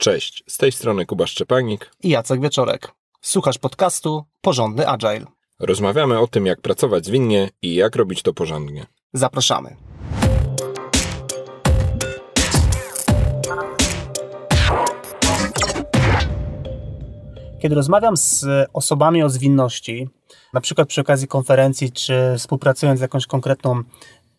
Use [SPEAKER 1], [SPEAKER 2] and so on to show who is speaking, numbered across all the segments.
[SPEAKER 1] Cześć, z tej strony Kuba Szczepanik
[SPEAKER 2] i Jacek Wieczorek. Słuchasz podcastu Porządny Agile.
[SPEAKER 1] Rozmawiamy o tym, jak pracować zwinnie i jak robić to porządnie.
[SPEAKER 2] Zapraszamy. Kiedy rozmawiam z osobami o zwinności, na przykład przy okazji konferencji, czy współpracując z jakąś konkretną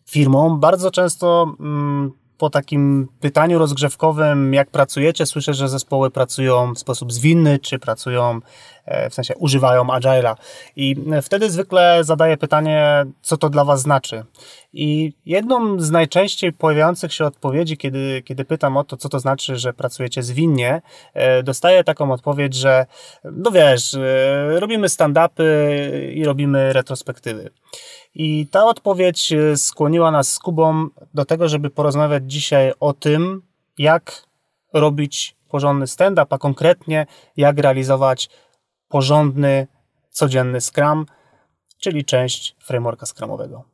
[SPEAKER 2] firmą, bardzo często mm, po takim pytaniu rozgrzewkowym, jak pracujecie, słyszę, że zespoły pracują w sposób zwinny, czy pracują, e, w sensie używają Agile'a. I wtedy zwykle zadaję pytanie, co to dla Was znaczy. I jedną z najczęściej pojawiających się odpowiedzi, kiedy, kiedy pytam o to, co to znaczy, że pracujecie zwinnie, e, dostaję taką odpowiedź, że no wiesz, e, robimy stand-upy i robimy retrospektywy. I ta odpowiedź e, skłoniła nas z Kubą do tego, żeby porozmawiać dzisiaj o tym, jak robić porządny stand-up, a konkretnie jak realizować porządny, codzienny Scrum, czyli część frameworka Scrumowego.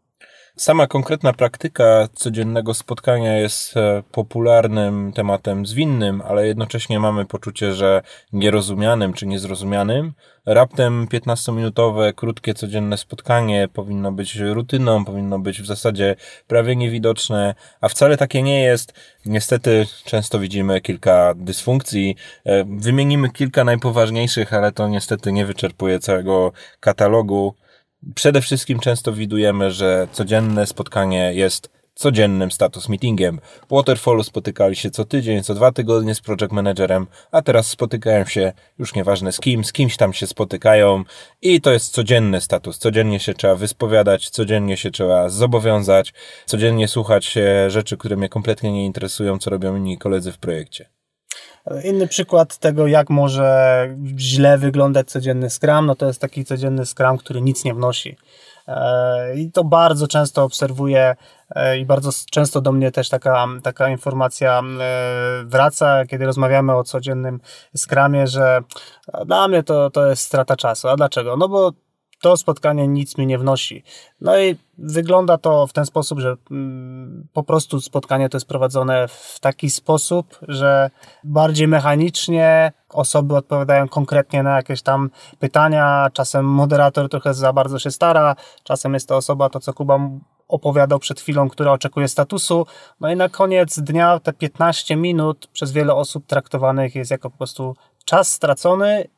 [SPEAKER 1] Sama konkretna praktyka codziennego spotkania jest e, popularnym tematem zwinnym, ale jednocześnie mamy poczucie, że nierozumianym czy niezrozumianym. Raptem 15-minutowe, krótkie, codzienne spotkanie powinno być rutyną, powinno być w zasadzie prawie niewidoczne, a wcale takie nie jest. Niestety często widzimy kilka dysfunkcji. E, wymienimy kilka najpoważniejszych, ale to niestety nie wyczerpuje całego katalogu. Przede wszystkim często widujemy, że codzienne spotkanie jest codziennym status meetingiem. W Waterfallu spotykali się co tydzień, co dwa tygodnie z project managerem, a teraz spotykają się już nieważne z kim, z kimś tam się spotykają i to jest codzienny status. Codziennie się trzeba wyspowiadać, codziennie się trzeba zobowiązać, codziennie słuchać rzeczy, które mnie kompletnie nie interesują, co robią inni koledzy w projekcie.
[SPEAKER 2] Inny przykład tego, jak może źle wyglądać codzienny Scrum, no to jest taki codzienny Scrum, który nic nie wnosi. E, I to bardzo często obserwuję e, i bardzo często do mnie też taka, taka informacja e, wraca, kiedy rozmawiamy o codziennym skramie, że dla mnie to, to jest strata czasu. A dlaczego? No bo to spotkanie nic mi nie wnosi. No i wygląda to w ten sposób, że mm, po prostu spotkanie to jest prowadzone w taki sposób, że bardziej mechanicznie osoby odpowiadają konkretnie na jakieś tam pytania, czasem moderator trochę za bardzo się stara, czasem jest to osoba, to co Kuba opowiadał przed chwilą, która oczekuje statusu. No i na koniec dnia te 15 minut przez wiele osób traktowanych jest jako po prostu czas stracony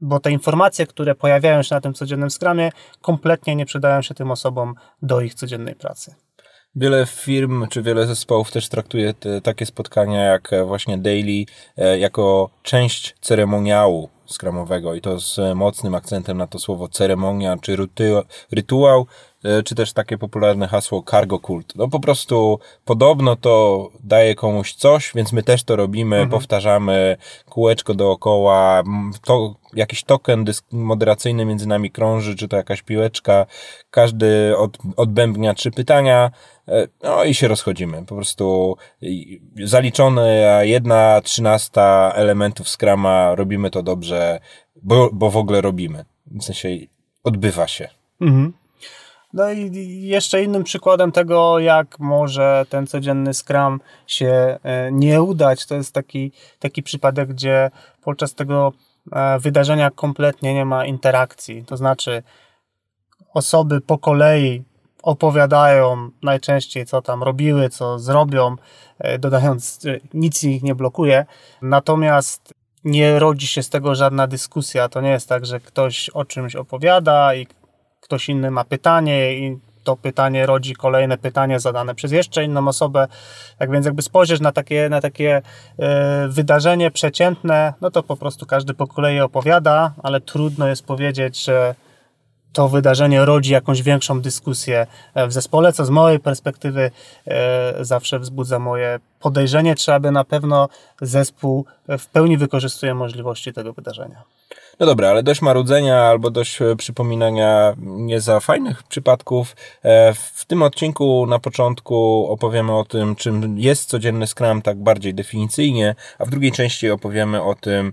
[SPEAKER 2] bo te informacje, które pojawiają się na tym codziennym skramie, kompletnie nie przydają się tym osobom do ich codziennej pracy.
[SPEAKER 1] Wiele firm czy wiele zespołów też traktuje te, takie spotkania jak właśnie daily e, jako część ceremoniału skramowego i to z mocnym akcentem na to słowo ceremonia czy rytuał, E, czy też takie popularne hasło cargo cult. No po prostu podobno to daje komuś coś, więc my też to robimy, mhm. powtarzamy kółeczko dookoła, to jakiś token moderacyjny między nami krąży, czy to jakaś piłeczka, każdy od, odbębnia trzy pytania, e, no i się rozchodzimy. Po prostu zaliczone jedna trzynasta elementów Scrama, robimy to dobrze, bo, bo w ogóle robimy. W sensie odbywa się. Mhm.
[SPEAKER 2] No i jeszcze innym przykładem tego, jak może ten codzienny Scrum się e, nie udać, to jest taki, taki przypadek, gdzie podczas tego e, wydarzenia kompletnie nie ma interakcji. To znaczy, osoby po kolei opowiadają najczęściej, co tam robiły, co zrobią, e, dodając, nic ich nie blokuje. Natomiast nie rodzi się z tego żadna dyskusja. To nie jest tak, że ktoś o czymś opowiada i ktoś inny ma pytanie i to pytanie rodzi kolejne pytanie zadane przez jeszcze inną osobę. Tak więc jakby spojrzeć na takie, na takie e, wydarzenie przeciętne, no to po prostu każdy po kolei opowiada, ale trudno jest powiedzieć, że to wydarzenie rodzi jakąś większą dyskusję w zespole, co z mojej perspektywy e, zawsze wzbudza moje podejrzenie, czy aby na pewno zespół w pełni wykorzystuje możliwości tego wydarzenia.
[SPEAKER 1] No dobra, ale dość marudzenia albo dość e, przypominania nie za fajnych przypadków. E, w tym odcinku na początku opowiemy o tym, czym jest codzienny Scrum tak bardziej definicyjnie, a w drugiej części opowiemy o tym,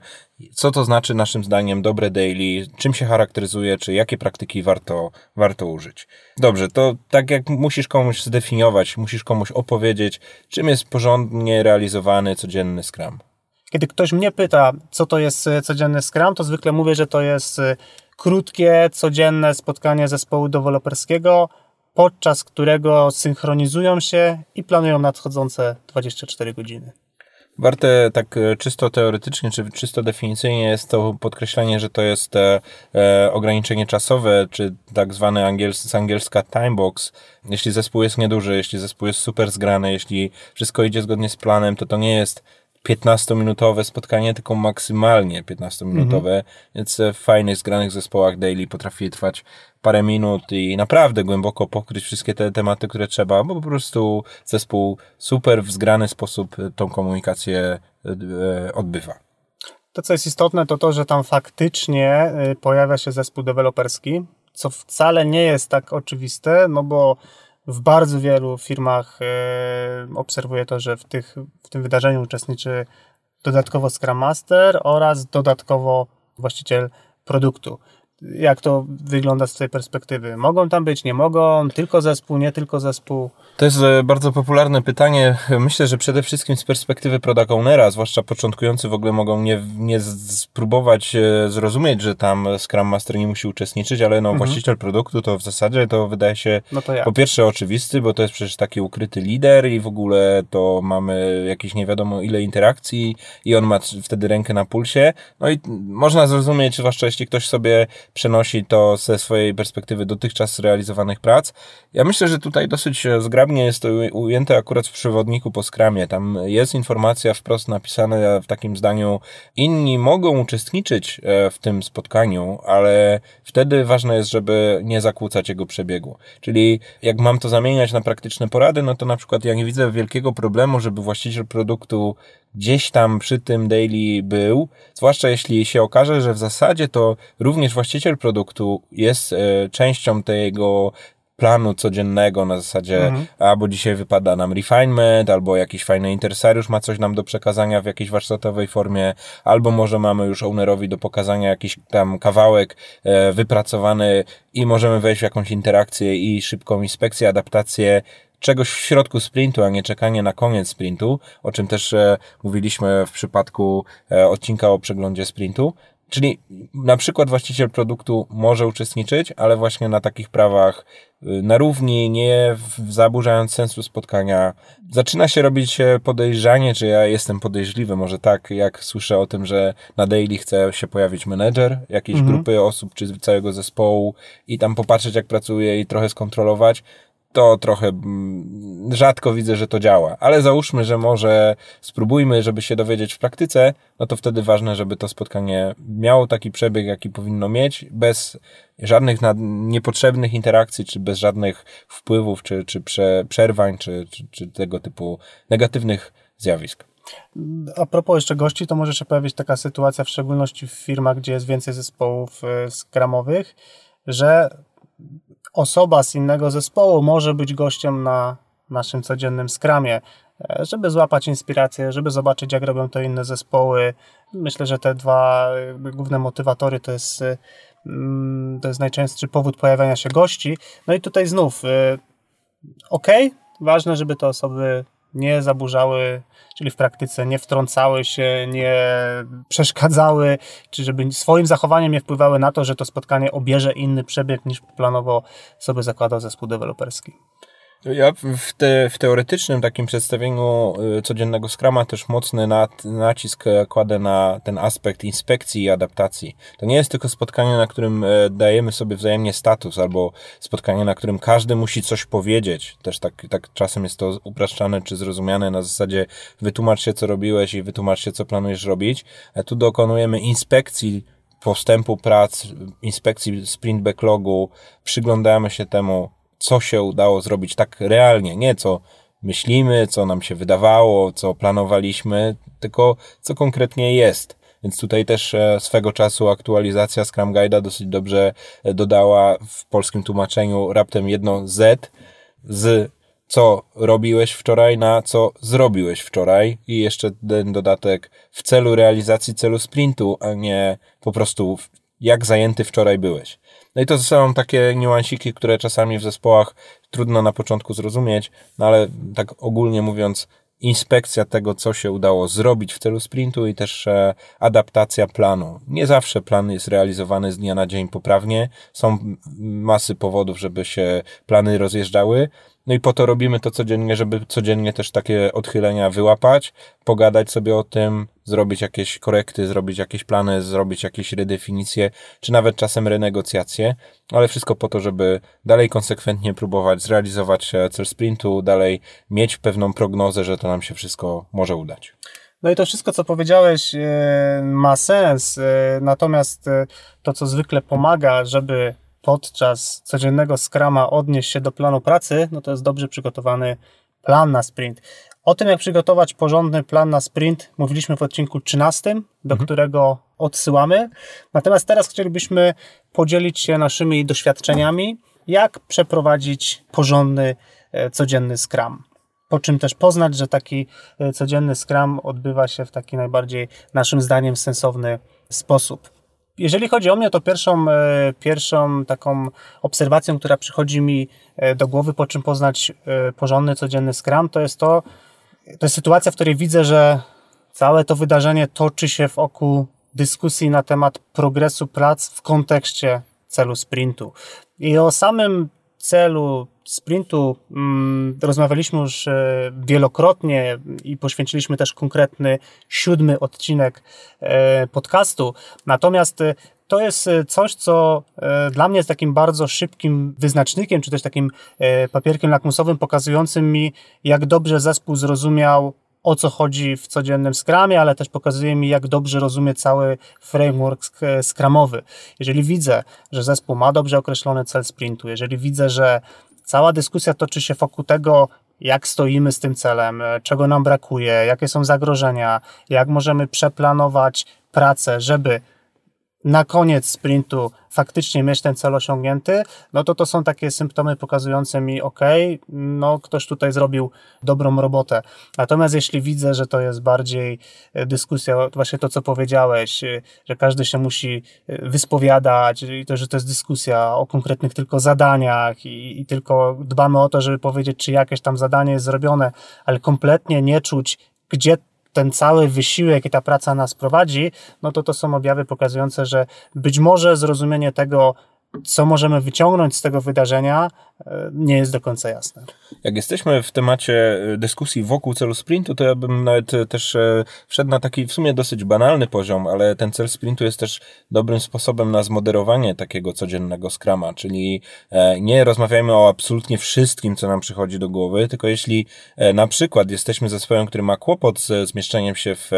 [SPEAKER 1] co to znaczy naszym zdaniem dobre daily, czym się charakteryzuje, czy jakie praktyki warto, warto użyć. Dobrze, to tak jak musisz komuś zdefiniować, musisz komuś opowiedzieć, czym jest porządnie realizowany codzienny Scrum.
[SPEAKER 2] kiedy ktoś mnie pyta, co to jest codzienny Scrum, to zwykle mówię, że to jest krótkie, codzienne spotkanie zespołu deweloperskiego, podczas którego synchronizują się i planują nadchodzące 24 godziny.
[SPEAKER 1] Warte tak e, czysto teoretycznie, czy czysto definicyjnie jest to podkreślenie, że to jest e, e, ograniczenie czasowe, czy tak zwane angiels, z angielska timebox. Jeśli zespół jest nieduży, jeśli zespół jest super zgrany, jeśli wszystko idzie zgodnie z planem, to to nie jest 15-minutowe spotkanie, tylko maksymalnie 15-minutowe, mhm. więc w fajnych, zgranych zespołach daily potrafi trwać parę minut i naprawdę głęboko pokryć wszystkie te tematy, które trzeba, bo po prostu zespół super w zgrany sposób tą komunikację e, odbywa.
[SPEAKER 2] To, co jest istotne, to to, że tam faktycznie e, pojawia się zespół deweloperski, co wcale nie jest tak oczywiste, no bo w bardzo wielu firmach e, obserwuję to, że w, tych, w tym wydarzeniu uczestniczy dodatkowo Scrum Master oraz dodatkowo właściciel produktu jak to wygląda z tej perspektywy? Mogą tam być, nie mogą? Tylko zespół, nie tylko zespół?
[SPEAKER 1] To jest e, bardzo popularne pytanie. Myślę, że przede wszystkim z perspektywy product ownera, zwłaszcza początkujący w ogóle mogą nie, nie spróbować e, zrozumieć, że tam Scrum Master nie musi uczestniczyć, ale no mhm. właściciel produktu to w zasadzie to wydaje się no to po pierwsze oczywisty, bo to jest przecież taki ukryty lider i w ogóle to mamy jakieś nie wiadomo ile interakcji i on ma wtedy rękę na pulsie. No i można zrozumieć, zwłaszcza jeśli ktoś sobie przenosi to ze swojej perspektywy dotychczas realizowanych prac. Ja myślę, że tutaj dosyć zgrabnie jest to ujęte akurat w przewodniku po skramie. Tam jest informacja wprost napisana w takim zdaniu, inni mogą uczestniczyć e, w tym spotkaniu, ale wtedy ważne jest, żeby nie zakłócać jego przebiegu. Czyli jak mam to zamieniać na praktyczne porady, no to na przykład ja nie widzę wielkiego problemu, żeby właściciel produktu gdzieś tam przy tym daily był, zwłaszcza jeśli się okaże, że w zasadzie to również właściciel produktu jest e, częścią tego planu codziennego na zasadzie mhm. albo dzisiaj wypada nam refinement, albo jakiś fajny interesariusz ma coś nam do przekazania w jakiejś warsztatowej formie, albo może mamy już ownerowi do pokazania jakiś tam kawałek e, wypracowany i możemy wejść w jakąś interakcję i szybką inspekcję, adaptację czegoś w środku sprintu, a nie czekanie na koniec sprintu, o czym też e, mówiliśmy w przypadku e, odcinka o przeglądzie sprintu. Czyli na przykład właściciel produktu może uczestniczyć, ale właśnie na takich prawach y, na równi, nie zaburzając sensu spotkania. Zaczyna się robić podejrzanie, czy ja jestem podejrzliwy, może tak, jak słyszę o tym, że na daily chce się pojawić menedżer jakiejś mhm. grupy osób, czy całego zespołu i tam popatrzeć, jak pracuje i trochę skontrolować to trochę mm, rzadko widzę, że to działa. Ale załóżmy, że może spróbujmy, żeby się dowiedzieć w praktyce, no to wtedy ważne, żeby to spotkanie miało taki przebieg, jaki powinno mieć, bez żadnych niepotrzebnych interakcji, czy bez żadnych wpływów, czy, czy przerwań, czy, czy, czy tego typu negatywnych zjawisk.
[SPEAKER 2] A propos jeszcze gości, to może się pojawić taka sytuacja, w szczególności w firmach, gdzie jest więcej zespołów e, skramowych, że osoba z innego zespołu może być gościem na naszym codziennym skramie, e, żeby złapać inspirację, żeby zobaczyć, jak robią to inne zespoły. Myślę, że te dwa główne motywatory to jest, mm, to jest najczęstszy powód pojawiania się gości. No i tutaj znów, e, ok, ważne, żeby te osoby nie zaburzały, czyli w praktyce nie wtrącały się, nie przeszkadzały, czy żeby swoim zachowaniem nie wpływały na to, że to spotkanie obierze inny przebieg niż planowo sobie zakładał zespół deweloperski.
[SPEAKER 1] Ja w, te, w teoretycznym takim przedstawieniu y, codziennego Scrama też mocny nad, nacisk e, kładę na ten aspekt inspekcji i adaptacji. To nie jest tylko spotkanie, na którym e, dajemy sobie wzajemnie status, albo spotkanie, na którym każdy musi coś powiedzieć. Też tak, tak czasem jest to upraszczane czy zrozumiane na zasadzie wytłumacz się, co robiłeś i wytłumacz się, co planujesz robić. A tu dokonujemy inspekcji postępu prac, inspekcji sprint backlogu, przyglądamy się temu, co się udało zrobić tak realnie, nie co myślimy, co nam się wydawało, co planowaliśmy, tylko co konkretnie jest. Więc tutaj też e, swego czasu aktualizacja Scrum Guide'a dosyć dobrze e, dodała w polskim tłumaczeniu raptem jedno Z z co robiłeś wczoraj na co zrobiłeś wczoraj i jeszcze ten dodatek w celu realizacji celu sprintu, a nie po prostu jak zajęty wczoraj byłeś. No i to są takie niuansiki, które czasami w zespołach trudno na początku zrozumieć, no ale tak ogólnie mówiąc, inspekcja tego, co się udało zrobić w celu sprintu i też e, adaptacja planu. Nie zawsze plan jest realizowany z dnia na dzień poprawnie. Są masy powodów, żeby się plany rozjeżdżały. No i po to robimy to codziennie, żeby codziennie też takie odchylenia wyłapać, pogadać sobie o tym, zrobić jakieś korekty, zrobić jakieś plany, zrobić jakieś redefinicje, czy nawet czasem renegocjacje, ale wszystko po to, żeby dalej konsekwentnie próbować zrealizować e, cel sprintu, dalej mieć pewną prognozę, że to nam się wszystko może udać.
[SPEAKER 2] No i to wszystko, co powiedziałeś, e, ma sens, e, natomiast to, co zwykle pomaga, żeby podczas codziennego skrama odnieść się do planu pracy, no to jest dobrze przygotowany plan na sprint. O tym, jak przygotować porządny plan na sprint, mówiliśmy w odcinku 13, do mhm. którego odsyłamy. Natomiast teraz chcielibyśmy podzielić się naszymi doświadczeniami, jak przeprowadzić porządny, e, codzienny scrum. Po czym też poznać, że taki e, codzienny scrum odbywa się w taki najbardziej, naszym zdaniem, sensowny sposób. Jeżeli chodzi o mnie, to pierwszą, e, pierwszą taką obserwacją, która przychodzi mi do głowy, po czym poznać porządny, codzienny scrum, to jest to, to jest sytuacja, w której widzę, że całe to wydarzenie toczy się wokół dyskusji na temat progresu prac w kontekście celu sprintu. I o samym celu sprintu mm, rozmawialiśmy już e, wielokrotnie i poświęciliśmy też konkretny siódmy odcinek e, podcastu. Natomiast e, to jest coś, co dla mnie jest takim bardzo szybkim wyznacznikiem, czy też takim papierkiem lakmusowym pokazującym mi, jak dobrze zespół zrozumiał o co chodzi w codziennym skramie, ale też pokazuje mi, jak dobrze rozumie cały framework skramowy. Jeżeli widzę, że zespół ma dobrze określony cel sprintu, jeżeli widzę, że cała dyskusja toczy się wokół tego, jak stoimy z tym celem, czego nam brakuje, jakie są zagrożenia, jak możemy przeplanować pracę, żeby na koniec sprintu faktycznie mieć ten cel osiągnięty, no to to są takie symptomy pokazujące mi, ok, no ktoś tutaj zrobił dobrą robotę. Natomiast jeśli widzę, że to jest bardziej e, dyskusja, właśnie to, co powiedziałeś, e, że każdy się musi e, wyspowiadać i to, że to jest dyskusja o konkretnych tylko zadaniach i, i tylko dbamy o to, żeby powiedzieć, czy jakieś tam zadanie jest zrobione, ale kompletnie nie czuć, gdzie ten cały wysiłek i ta praca nas prowadzi, no to to są objawy pokazujące, że być może zrozumienie tego, co możemy wyciągnąć z tego wydarzenia, nie jest do końca jasne.
[SPEAKER 1] Jak jesteśmy w temacie e, dyskusji wokół celu sprintu, to ja bym nawet e, też wszedł na taki w sumie dosyć banalny poziom, ale ten cel sprintu jest też dobrym sposobem na zmoderowanie takiego codziennego skrama, czyli nie rozmawiajmy o absolutnie wszystkim, co nam przychodzi do głowy, tylko jeśli na przykład jesteśmy zespołem, który ma kłopot z zmieszczeniem się w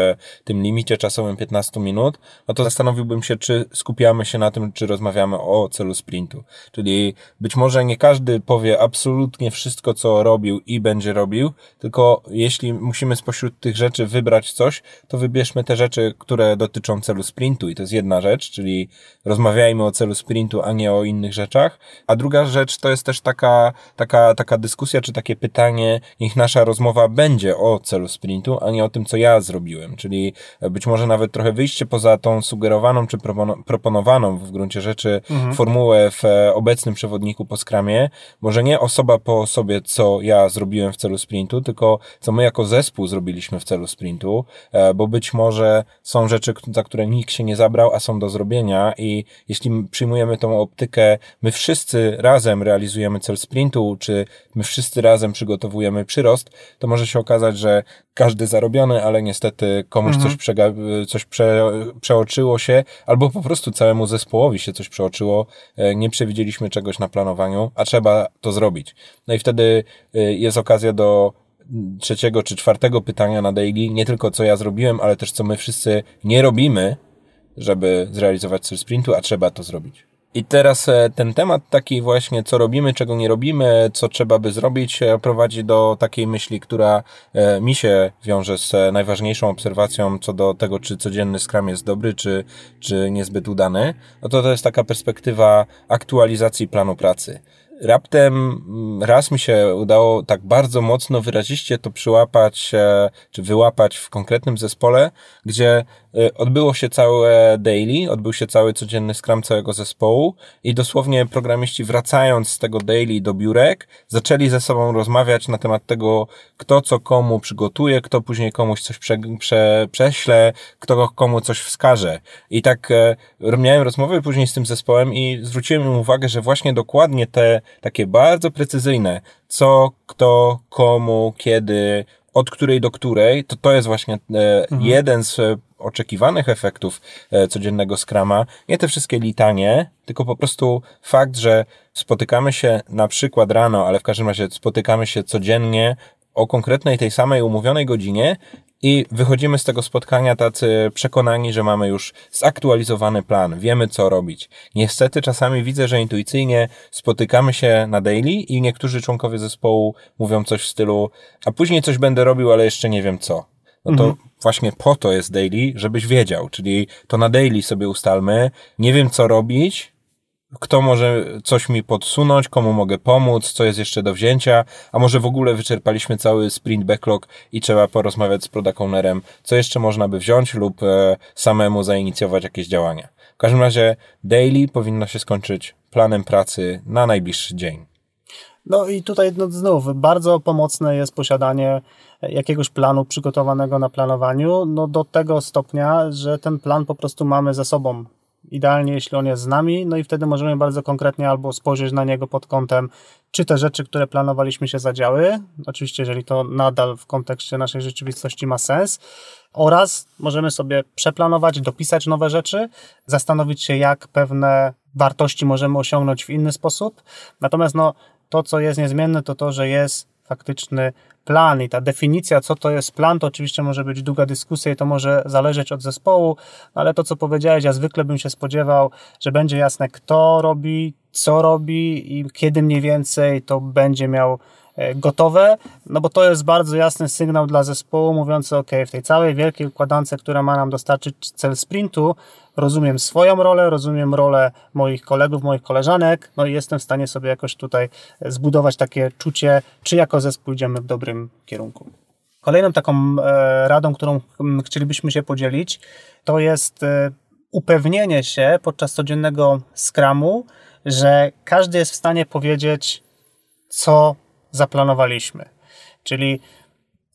[SPEAKER 1] tym limicie czasowym 15 minut, no to zastanowiłbym się, czy skupiamy się na tym, czy rozmawiamy o celu sprintu. Czyli być może nie każdy powie absolutnie wszystko, co robił i będzie robił, tylko jeśli musimy spośród tych rzeczy wybrać coś, to wybierzmy te rzeczy, które dotyczą celu sprintu i to jest jedna rzecz, czyli rozmawiajmy o celu sprintu, a nie o innych rzeczach. A druga rzecz to jest też taka, taka, taka dyskusja, czy takie pytanie, niech nasza rozmowa będzie o celu sprintu, a nie o tym, co ja zrobiłem. Czyli być może nawet trochę wyjście poza tą sugerowaną czy proponowaną w gruncie rzeczy mhm. formułę w e, obecnym przewodniku po skramie, może nie osoba po osobie, co ja zrobiłem w celu sprintu, tylko co my jako zespół zrobiliśmy w celu sprintu, e, bo być może są rzeczy, za które nikt się nie zabrał, a są do zrobienia i jeśli przyjmujemy tą optykę, my wszyscy razem realizujemy cel sprintu, czy my wszyscy razem przygotowujemy przyrost, to może się okazać, że każdy zarobiony, ale niestety komuś mhm. coś, przega, coś prze, przeoczyło się, albo po prostu całemu zespołowi się coś przeoczyło, e, nie przewidzieliśmy czegoś na planowaniu, a trzeba to zrobić. No i wtedy e, jest okazja do trzeciego czy czwartego pytania na daily, nie tylko co ja zrobiłem, ale też co my wszyscy nie robimy, żeby zrealizować cel sprintu, a trzeba to zrobić. I teraz e, ten temat taki właśnie, co robimy, czego nie robimy, co trzeba by zrobić, e, prowadzi do takiej myśli, która e, mi się wiąże z najważniejszą obserwacją co do tego, czy codzienny Scrum jest dobry, czy, czy niezbyt udany. No to to jest taka perspektywa aktualizacji planu pracy. Raptem mm, raz mi się udało tak bardzo mocno, wyraziście to przyłapać, e, czy wyłapać w konkretnym zespole, gdzie odbyło się całe daily, odbył się cały codzienny scrum całego zespołu i dosłownie programiści wracając z tego daily do biurek, zaczęli ze sobą rozmawiać na temat tego, kto co komu przygotuje, kto później komuś coś prze, prze, prześle, kto komu coś wskaże. I tak e, miałem rozmowy później z tym zespołem i zwróciłem im uwagę, że właśnie dokładnie te takie bardzo precyzyjne, co, kto, komu, kiedy, od której do której, to to jest właśnie e, mhm. jeden z e, oczekiwanych efektów e, codziennego skrama. Nie te wszystkie litanie, tylko po prostu fakt, że spotykamy się na przykład rano, ale w każdym razie spotykamy się codziennie o konkretnej tej samej umówionej godzinie i wychodzimy z tego spotkania tacy przekonani, że mamy już zaktualizowany plan, wiemy co robić. Niestety czasami widzę, że intuicyjnie spotykamy się na daily i niektórzy członkowie zespołu mówią coś w stylu, a później coś będę robił, ale jeszcze nie wiem co. No to mhm. właśnie po to jest daily, żebyś wiedział, czyli to na daily sobie ustalmy, nie wiem co robić, kto może coś mi podsunąć, komu mogę pomóc, co jest jeszcze do wzięcia, a może w ogóle wyczerpaliśmy cały sprint backlog i trzeba porozmawiać z product ownerem, co jeszcze można by wziąć lub e, samemu zainicjować jakieś działania. W każdym razie daily powinno się skończyć planem pracy na najbliższy dzień.
[SPEAKER 2] No i tutaj no, znów bardzo pomocne jest posiadanie jakiegoś planu przygotowanego na planowaniu, no do tego stopnia, że ten plan po prostu mamy ze sobą Idealnie, jeśli on jest z nami, no i wtedy możemy bardzo konkretnie albo spojrzeć na niego pod kątem, czy te rzeczy, które planowaliśmy się zadziały, oczywiście, jeżeli to nadal w kontekście naszej rzeczywistości ma sens, oraz możemy sobie przeplanować, dopisać nowe rzeczy, zastanowić się, jak pewne wartości możemy osiągnąć w inny sposób. Natomiast no, to, co jest niezmienne, to to, że jest faktyczny plan i ta definicja, co to jest plan, to oczywiście może być długa dyskusja i to może zależeć od zespołu, ale to, co powiedziałeś, ja zwykle bym się spodziewał, że będzie jasne, kto robi, co robi i kiedy mniej więcej to będzie miał gotowe, no bo to jest bardzo jasny sygnał dla zespołu mówiący, ok, w tej całej wielkiej układance, która ma nam dostarczyć cel sprintu, rozumiem swoją rolę, rozumiem rolę moich kolegów, moich koleżanek, no i jestem w stanie sobie jakoś tutaj zbudować takie czucie, czy jako zespół idziemy w dobrym kierunku. Kolejną taką e, radą, którą chcielibyśmy się podzielić, to jest e, upewnienie się podczas codziennego skramu, że każdy jest w stanie powiedzieć, co zaplanowaliśmy. Czyli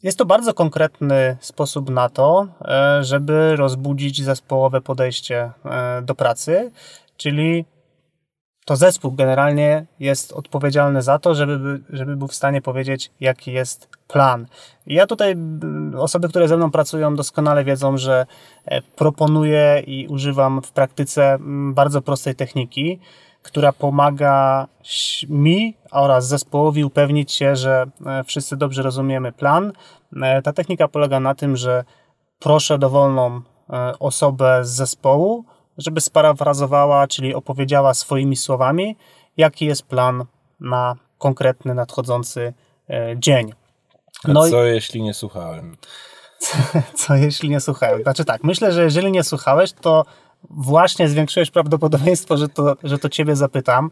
[SPEAKER 2] jest to bardzo konkretny sposób na to, e, żeby rozbudzić zespołowe podejście e, do pracy, czyli to zespół generalnie jest odpowiedzialny za to, żeby, żeby był w stanie powiedzieć, jaki jest plan. I ja tutaj, osoby, które ze mną pracują, doskonale wiedzą, że e, proponuję i używam w praktyce bardzo prostej techniki, która pomaga mi oraz zespołowi upewnić się, że e, wszyscy dobrze rozumiemy plan. E, ta technika polega na tym, że proszę dowolną e, osobę z zespołu, żeby sparafrazowała, czyli opowiedziała swoimi słowami, jaki jest plan na konkretny nadchodzący dzień.
[SPEAKER 1] No A co i... jeśli nie słuchałem?
[SPEAKER 2] Co, co jeśli nie słuchałem? Znaczy tak, myślę, że jeżeli nie słuchałeś, to właśnie zwiększyłeś prawdopodobieństwo, że to, że to ciebie zapytam.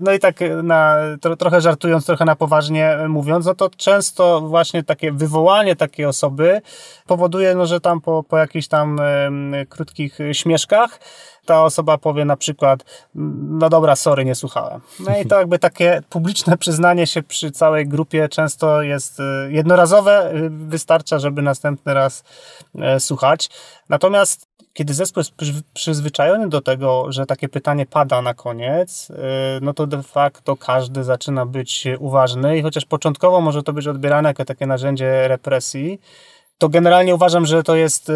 [SPEAKER 2] No i tak na, to, trochę żartując, trochę na poważnie mówiąc, no to często właśnie takie wywołanie takiej osoby powoduje, no, że tam po, po jakichś tam y, krótkich śmieszkach ta osoba powie na przykład, no dobra, sorry, nie słuchałem. No i to jakby takie publiczne przyznanie się przy całej grupie często jest y, jednorazowe, y, wystarcza, żeby następny raz e, słuchać. Natomiast kiedy zespół jest przyzwyczajony do tego, że takie pytanie pada na koniec, y, no to de facto każdy zaczyna być uważny i chociaż początkowo może to być odbierane jako takie narzędzie represji, to generalnie uważam, że to jest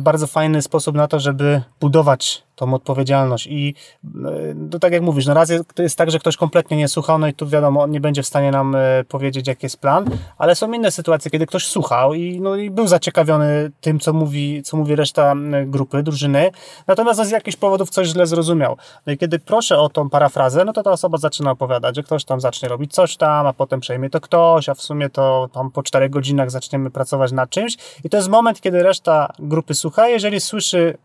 [SPEAKER 2] bardzo fajny sposób na to, żeby budować tą odpowiedzialność. I to tak jak mówisz, no raz jest, to jest tak, że ktoś kompletnie nie słuchał, no i tu wiadomo, nie będzie w stanie nam e, powiedzieć, jaki jest plan, ale są inne sytuacje, kiedy ktoś słuchał i, no, i był zaciekawiony tym, co mówi, co mówi reszta grupy, drużyny, natomiast z jakichś powodów coś źle zrozumiał. No i kiedy proszę o tą parafrazę, no to ta osoba zaczyna opowiadać, że ktoś tam zacznie robić coś tam, a potem przejmie to ktoś, a w sumie to tam po czterech godzinach zaczniemy pracować nad czymś i to jest moment, kiedy reszta grupy słucha, jeżeli słyszy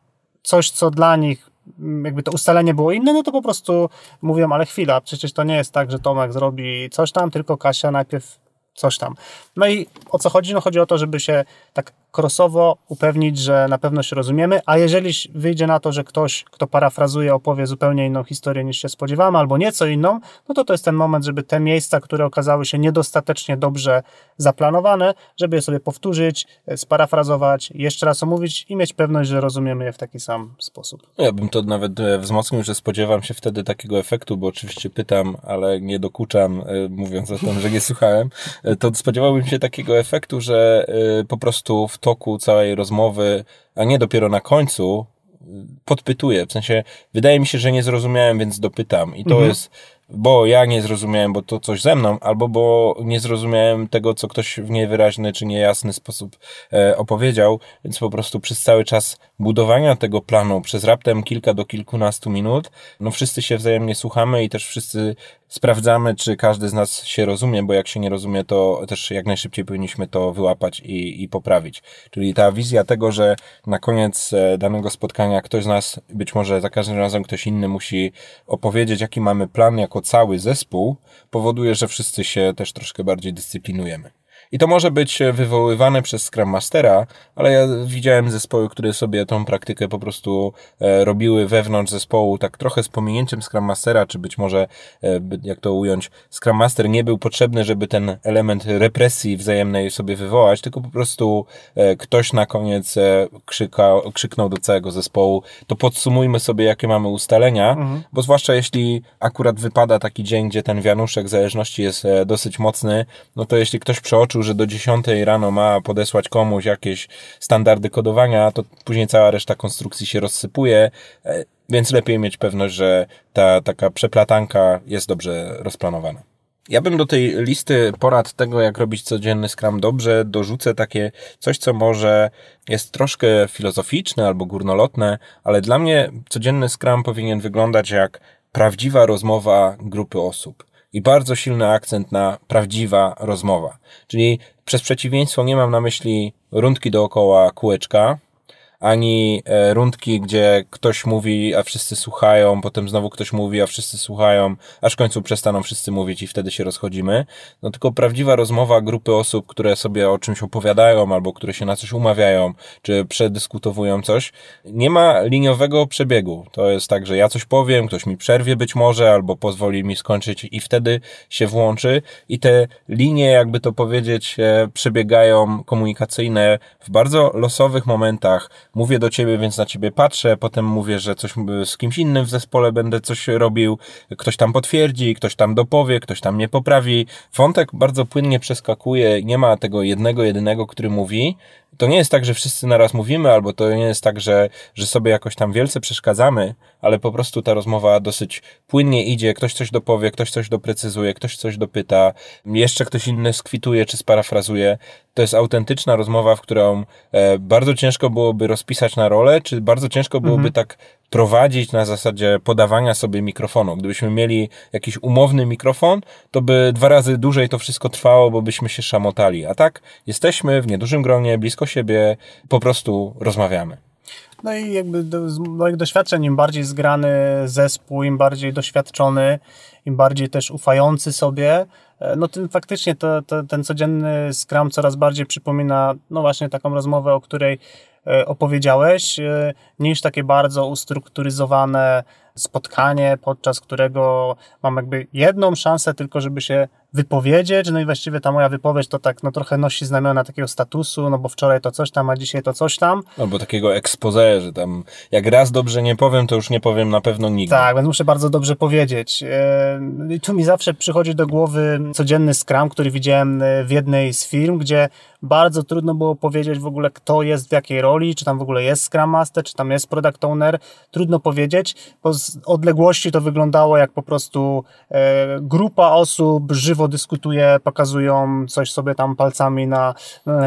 [SPEAKER 2] coś, co dla nich mm, jakby to ustalenie było inne, no to po prostu mówią, ale chwila, przecież to nie jest tak, że Tomek zrobi coś tam, tylko Kasia najpierw coś tam. No i o co chodzi? No chodzi o to, żeby się tak krosowo upewnić, że na pewno się rozumiemy, a jeżeli wyjdzie na to, że ktoś, kto parafrazuje, opowie zupełnie inną historię niż się spodziewamy, albo nieco inną, no to to jest ten moment, żeby te miejsca, które okazały się niedostatecznie dobrze zaplanowane, żeby je sobie powtórzyć, sparafrazować, jeszcze raz omówić i mieć pewność, że rozumiemy je w taki sam sposób.
[SPEAKER 1] Ja bym to nawet e, wzmocnił, że spodziewam się wtedy takiego efektu, bo oczywiście pytam, ale nie dokuczam, e, mówiąc o tym, że nie słuchałem, e, to spodziewałbym się takiego efektu, że po prostu w toku całej rozmowy, a nie dopiero na końcu, podpytuję. W sensie, wydaje mi się, że nie zrozumiałem, więc dopytam. I to mhm. jest bo ja nie zrozumiałem, bo to coś ze mną, albo bo nie zrozumiałem tego, co ktoś w niewyraźny czy niejasny sposób e, opowiedział, więc po prostu przez cały czas budowania tego planu, przez raptem kilka do kilkunastu minut, no wszyscy się wzajemnie słuchamy i też wszyscy sprawdzamy, czy każdy z nas się rozumie, bo jak się nie rozumie, to też jak najszybciej powinniśmy to wyłapać i, i poprawić. Czyli ta wizja tego, że na koniec e, danego spotkania ktoś z nas, być może za każdym razem ktoś inny musi opowiedzieć, jaki mamy plan jako cały zespół, powoduje, że wszyscy się też troszkę bardziej dyscyplinujemy. I to może być wywoływane przez Scrum Mastera, ale ja widziałem zespoły, które sobie tą praktykę po prostu e, robiły wewnątrz zespołu, tak trochę z pominięciem Scrum Mastera, czy być może, e, jak to ująć, Scrum Master nie był potrzebny, żeby ten element represji wzajemnej sobie wywołać, tylko po prostu e, ktoś na koniec krzyka, krzyknął do całego zespołu, to podsumujmy sobie, jakie mamy ustalenia, mhm. bo zwłaszcza jeśli akurat wypada taki dzień, gdzie ten wianuszek zależności jest dosyć mocny, no to jeśli ktoś przeoczył, że do 10 rano ma podesłać komuś jakieś standardy kodowania, to później cała reszta konstrukcji się rozsypuje, e, więc lepiej mieć pewność, że ta taka przeplatanka jest dobrze rozplanowana. Ja bym do tej listy porad tego, jak robić codzienny Scrum dobrze, dorzucę takie coś, co może jest troszkę filozoficzne albo górnolotne, ale dla mnie codzienny Scrum powinien wyglądać jak prawdziwa rozmowa grupy osób i bardzo silny akcent na prawdziwa rozmowa. Czyli przez przeciwieństwo nie mam na myśli rundki dookoła kółeczka, ani e, rundki, gdzie ktoś mówi, a wszyscy słuchają, potem znowu ktoś mówi, a wszyscy słuchają, aż w końcu przestaną wszyscy mówić i wtedy się rozchodzimy. No tylko prawdziwa rozmowa grupy osób, które sobie o czymś opowiadają, albo które się na coś umawiają, czy przedyskutowują coś, nie ma liniowego przebiegu. To jest tak, że ja coś powiem, ktoś mi przerwie być może, albo pozwoli mi skończyć i wtedy się włączy i te linie, jakby to powiedzieć, e, przebiegają komunikacyjne w bardzo losowych momentach, mówię do ciebie, więc na ciebie patrzę, potem mówię, że coś z kimś innym w zespole będę coś robił, ktoś tam potwierdzi, ktoś tam dopowie, ktoś tam nie poprawi. Wątek bardzo płynnie przeskakuje, nie ma tego jednego, jedynego, który mówi, to nie jest tak, że wszyscy naraz mówimy, albo to nie jest tak, że, że sobie jakoś tam wielce przeszkadzamy, ale po prostu ta rozmowa dosyć płynnie idzie, ktoś coś dopowie, ktoś coś doprecyzuje, ktoś coś dopyta, jeszcze ktoś inny skwituje czy sparafrazuje. To jest autentyczna rozmowa, w którą e, bardzo ciężko byłoby rozpisać na rolę, czy bardzo ciężko byłoby mhm. tak prowadzić na zasadzie podawania sobie mikrofonu. Gdybyśmy mieli jakiś umowny mikrofon, to by dwa razy dłużej to wszystko trwało, bo byśmy się szamotali. A tak, jesteśmy w niedużym gronie, blisko siebie, po prostu rozmawiamy.
[SPEAKER 2] No i jakby do, z moich doświadczeń, im bardziej zgrany zespół, im bardziej doświadczony, im bardziej też ufający sobie, e, no tym faktycznie to, to, ten codzienny Scrum coraz bardziej przypomina, no właśnie taką rozmowę, o której opowiedziałeś, e, niż takie bardzo ustrukturyzowane spotkanie, podczas którego mam jakby jedną szansę tylko, żeby się wypowiedzieć, no i właściwie ta moja wypowiedź to tak no trochę nosi znamiona takiego statusu, no bo wczoraj to coś tam, a dzisiaj to coś tam.
[SPEAKER 1] Albo takiego expose, że tam jak raz dobrze nie powiem, to już nie powiem na pewno nigdy.
[SPEAKER 2] Tak, więc muszę bardzo dobrze powiedzieć. I tu mi zawsze przychodzi do głowy codzienny Scrum, który widziałem e, w jednej z firm, gdzie bardzo trudno było powiedzieć w ogóle, kto jest w jakiej roli, czy tam w ogóle jest Scrum Master, czy tam jest Product Owner. Trudno powiedzieć, bo z odległości to wyglądało jak po prostu e, grupa osób żywo dyskutuje, pokazują coś sobie tam palcami na,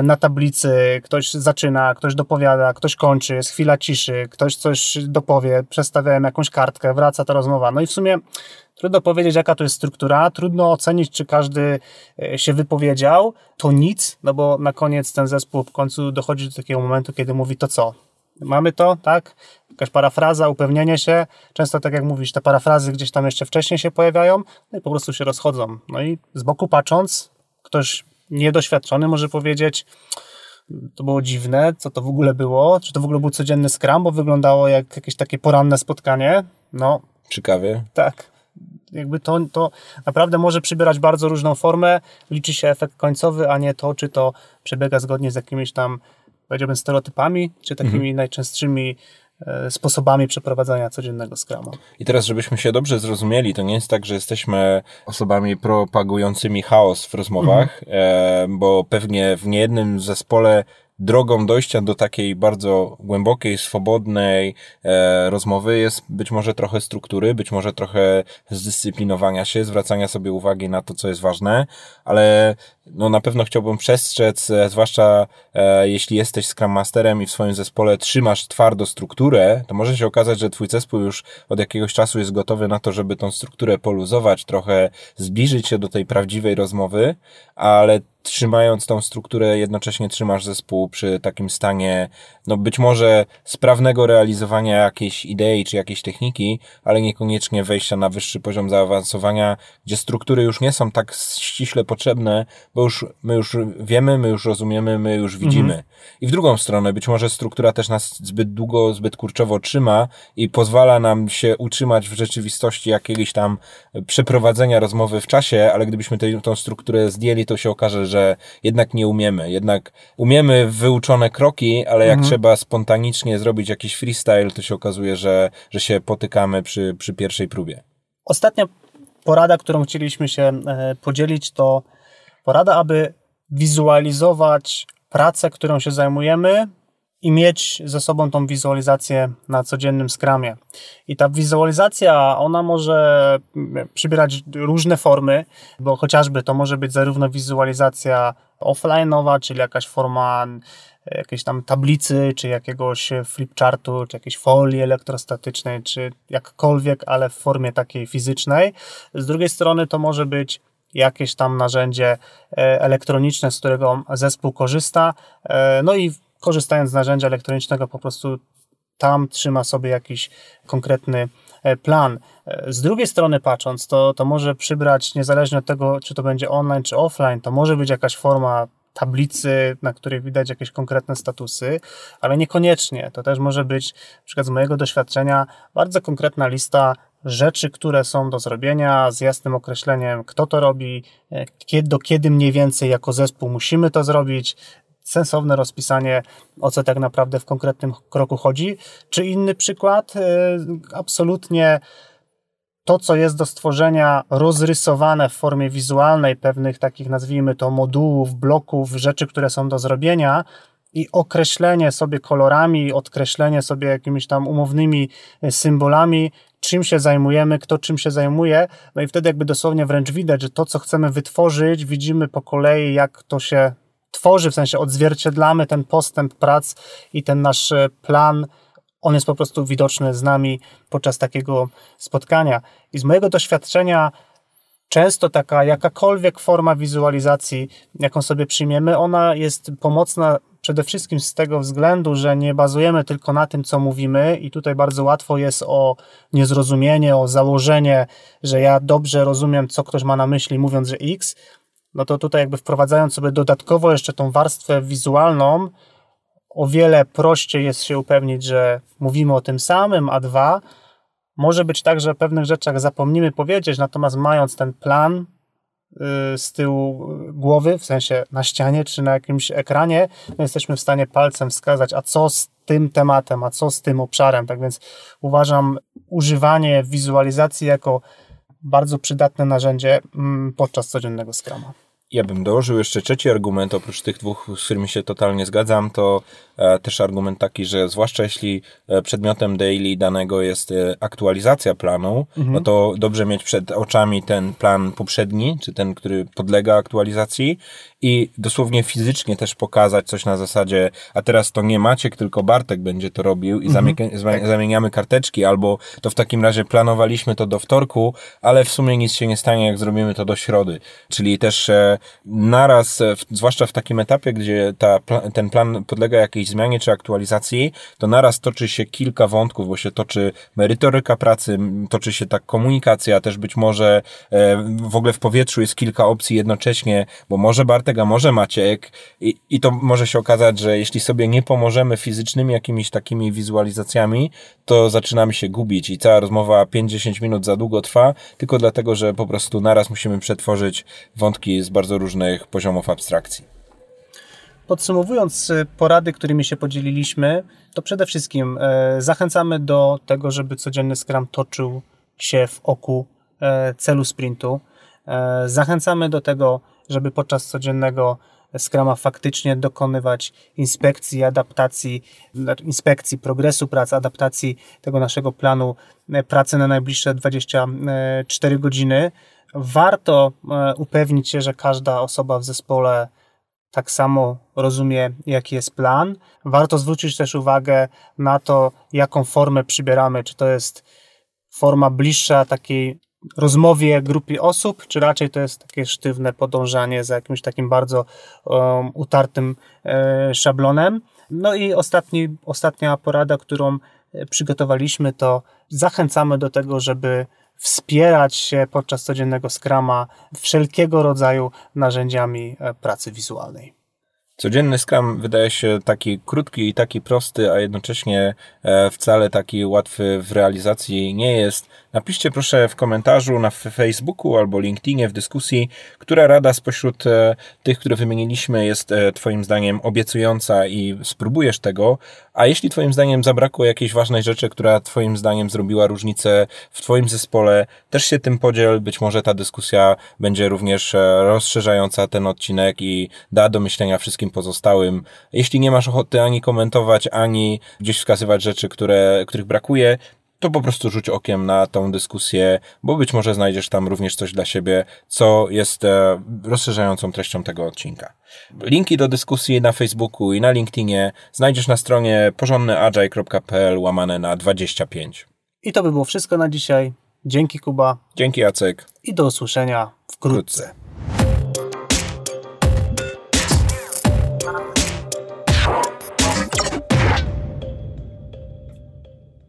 [SPEAKER 2] na tablicy, ktoś zaczyna, ktoś dopowiada, ktoś kończy, jest chwila ciszy, ktoś coś dopowie, przestawiałem jakąś kartkę, wraca ta rozmowa. No i w sumie Trudno powiedzieć, jaka to jest struktura, trudno ocenić, czy każdy e, się wypowiedział. To nic, no bo na koniec ten zespół w końcu dochodzi do takiego momentu, kiedy mówi to co? Mamy to, tak? Jakaś parafraza, upewnienie się. Często, tak jak mówisz, te parafrazy gdzieś tam jeszcze wcześniej się pojawiają, no i po prostu się rozchodzą. No i z boku patrząc, ktoś niedoświadczony może powiedzieć, to było dziwne, co to w ogóle było, czy to w ogóle był codzienny skram, bo wyglądało jak jakieś takie poranne spotkanie. No.
[SPEAKER 1] Ciekawie.
[SPEAKER 2] Tak. Jakby to, to naprawdę może przybierać bardzo różną formę. Liczy się efekt końcowy, a nie to, czy to przebiega zgodnie z jakimiś tam, powiedziałbym, stereotypami, czy takimi mhm. najczęstszymi sposobami przeprowadzania codziennego skrama.
[SPEAKER 1] I teraz, żebyśmy się dobrze zrozumieli, to nie jest tak, że jesteśmy osobami propagującymi chaos w rozmowach, mhm. bo pewnie w niejednym zespole drogą dojścia do takiej bardzo głębokiej, swobodnej e, rozmowy jest być może trochę struktury, być może trochę zdyscyplinowania się, zwracania sobie uwagi na to, co jest ważne, ale no na pewno chciałbym przestrzec, e, zwłaszcza e, jeśli jesteś Scrum Masterem i w swoim zespole trzymasz twardo strukturę, to może się okazać, że twój zespół już od jakiegoś czasu jest gotowy na to, żeby tą strukturę poluzować, trochę zbliżyć się do tej prawdziwej rozmowy, ale trzymając tą strukturę, jednocześnie trzymasz zespół przy takim stanie, no być może sprawnego realizowania jakiejś idei czy jakiejś techniki, ale niekoniecznie wejścia na wyższy poziom zaawansowania, gdzie struktury już nie są tak ściśle potrzebne, bo już, my już wiemy, my już rozumiemy, my już widzimy. Mhm. I w drugą stronę, być może struktura też nas zbyt długo, zbyt kurczowo trzyma i pozwala nam się utrzymać w rzeczywistości jakiegoś tam przeprowadzenia rozmowy w czasie, ale gdybyśmy tę, tą strukturę zdjęli, to się okaże, że jednak nie umiemy. Jednak umiemy wyuczone kroki, ale jak mhm. trzeba spontanicznie zrobić jakiś freestyle, to się okazuje, że, że się potykamy przy, przy pierwszej próbie.
[SPEAKER 2] Ostatnia porada, którą chcieliśmy się e, podzielić, to porada, aby wizualizować pracę, którą się zajmujemy i mieć ze sobą tą wizualizację na codziennym skramie. I ta wizualizacja, ona może przybierać różne formy, bo chociażby to może być zarówno wizualizacja offline'owa, czyli jakaś forma jakiejś tam tablicy, czy jakiegoś flipchartu, czy jakiejś folii elektrostatycznej, czy jakkolwiek, ale w formie takiej fizycznej. Z drugiej strony to może być jakieś tam narzędzie e, elektroniczne, z którego zespół korzysta. E, no i korzystając z narzędzia elektronicznego, po prostu tam trzyma sobie jakiś konkretny e, plan. Z drugiej strony patrząc, to, to może przybrać, niezależnie od tego, czy to będzie online, czy offline, to może być jakaś forma tablicy, na której widać jakieś konkretne statusy, ale niekoniecznie. To też może być, na przykład z mojego doświadczenia, bardzo konkretna lista rzeczy, które są do zrobienia, z jasnym określeniem, kto to robi, e, do kiedy mniej więcej jako zespół musimy to zrobić, sensowne rozpisanie, o co tak naprawdę w konkretnym kroku chodzi. Czy inny przykład, e, absolutnie to, co jest do stworzenia, rozrysowane w formie wizualnej, pewnych takich, nazwijmy to, modułów, bloków, rzeczy, które są do zrobienia, i określenie sobie kolorami, odkreślenie sobie jakimiś tam umownymi e, symbolami, czym się zajmujemy, kto czym się zajmuje, no i wtedy jakby dosłownie wręcz widać, że to, co chcemy wytworzyć, widzimy po kolei, jak to się tworzy, w sensie odzwierciedlamy ten postęp prac i ten nasz e, plan, on jest po prostu widoczny z nami podczas takiego spotkania. I z mojego doświadczenia, często taka jakakolwiek forma wizualizacji, jaką sobie przyjmiemy, ona jest pomocna przede wszystkim z tego względu, że nie bazujemy tylko na tym, co mówimy, i tutaj bardzo łatwo jest o niezrozumienie, o założenie, że ja dobrze rozumiem, co ktoś ma na myśli, mówiąc, że X. No to tutaj, jakby wprowadzając sobie dodatkowo jeszcze tą warstwę wizualną, o wiele prościej jest się upewnić, że mówimy o tym samym, a dwa, może być tak, że o pewnych rzeczach zapomnimy powiedzieć, natomiast mając ten plan, z tyłu głowy, w sensie na ścianie czy na jakimś ekranie, no jesteśmy w stanie palcem wskazać, a co z tym tematem, a co z tym obszarem. Tak więc uważam używanie wizualizacji jako bardzo przydatne narzędzie mm, podczas codziennego skrama.
[SPEAKER 1] Ja bym dołożył jeszcze trzeci argument, oprócz tych dwóch, z którymi się totalnie zgadzam, to e, też argument taki, że zwłaszcza jeśli e, przedmiotem daily danego jest e, aktualizacja planu, mhm. no to dobrze mieć przed oczami ten plan poprzedni, czy ten, który podlega aktualizacji i dosłownie fizycznie też pokazać coś na zasadzie, a teraz to nie Maciek, tylko Bartek będzie to robił i mhm. zamieniamy karteczki, albo to w takim razie planowaliśmy to do wtorku, ale w sumie nic się nie stanie, jak zrobimy to do środy. Czyli też e, naraz, e, zwłaszcza w takim etapie, gdzie ta, ten plan podlega jakiejś zmianie czy aktualizacji, to naraz toczy się kilka wątków, bo się toczy merytoryka pracy, toczy się tak komunikacja, też być może e, w ogóle w powietrzu jest kilka opcji jednocześnie, bo może Bartek, a może Maciek i, i to może się okazać, że jeśli sobie nie pomożemy fizycznymi jakimiś takimi wizualizacjami, to zaczynamy się gubić i cała rozmowa 5-10 minut za długo trwa, tylko dlatego, że po prostu naraz musimy przetworzyć wątki z bardzo różnych poziomów abstrakcji.
[SPEAKER 2] Podsumowując y, porady, którymi się podzieliliśmy, to przede wszystkim e, zachęcamy do tego, żeby codzienny Scrum toczył się w oku e, celu sprintu. E, zachęcamy do tego, żeby podczas codziennego Scrama faktycznie dokonywać inspekcji, adaptacji, inspekcji progresu pracy, adaptacji tego naszego planu pracy na najbliższe 24 godziny. Warto upewnić się, że każda osoba w zespole tak samo rozumie, jaki jest plan. Warto zwrócić też uwagę na to, jaką formę przybieramy, czy to jest forma bliższa takiej rozmowie grupie osób, czy raczej to jest takie sztywne podążanie za jakimś takim bardzo um, utartym e, szablonem. No i ostatni, ostatnia porada, którą e, przygotowaliśmy, to zachęcamy do tego, żeby wspierać się podczas codziennego skrama wszelkiego rodzaju narzędziami e, pracy wizualnej.
[SPEAKER 1] Codzienny Scrum wydaje się taki krótki i taki prosty, a jednocześnie e, wcale taki łatwy w realizacji nie jest. Napiszcie proszę w komentarzu na Facebooku albo LinkedInie w dyskusji, która rada spośród e, tych, które wymieniliśmy, jest e, Twoim zdaniem obiecująca i spróbujesz tego, a jeśli Twoim zdaniem zabrakło jakiejś ważnej rzeczy, która Twoim zdaniem zrobiła różnicę w Twoim zespole, też się tym podziel. Być może ta dyskusja będzie również rozszerzająca ten odcinek i da do myślenia wszystkim pozostałym. Jeśli nie masz ochoty ani komentować, ani gdzieś wskazywać rzeczy, które, których brakuje, to po prostu rzuć okiem na tą dyskusję, bo być może znajdziesz tam również coś dla siebie, co jest e, rozszerzającą treścią tego odcinka. Linki do dyskusji na Facebooku i na LinkedInie znajdziesz na stronie porządnyagile.pl łamane na 25.
[SPEAKER 2] I to by było wszystko na dzisiaj. Dzięki Kuba.
[SPEAKER 1] Dzięki Jacek.
[SPEAKER 2] I do usłyszenia wkrótce. wkrótce.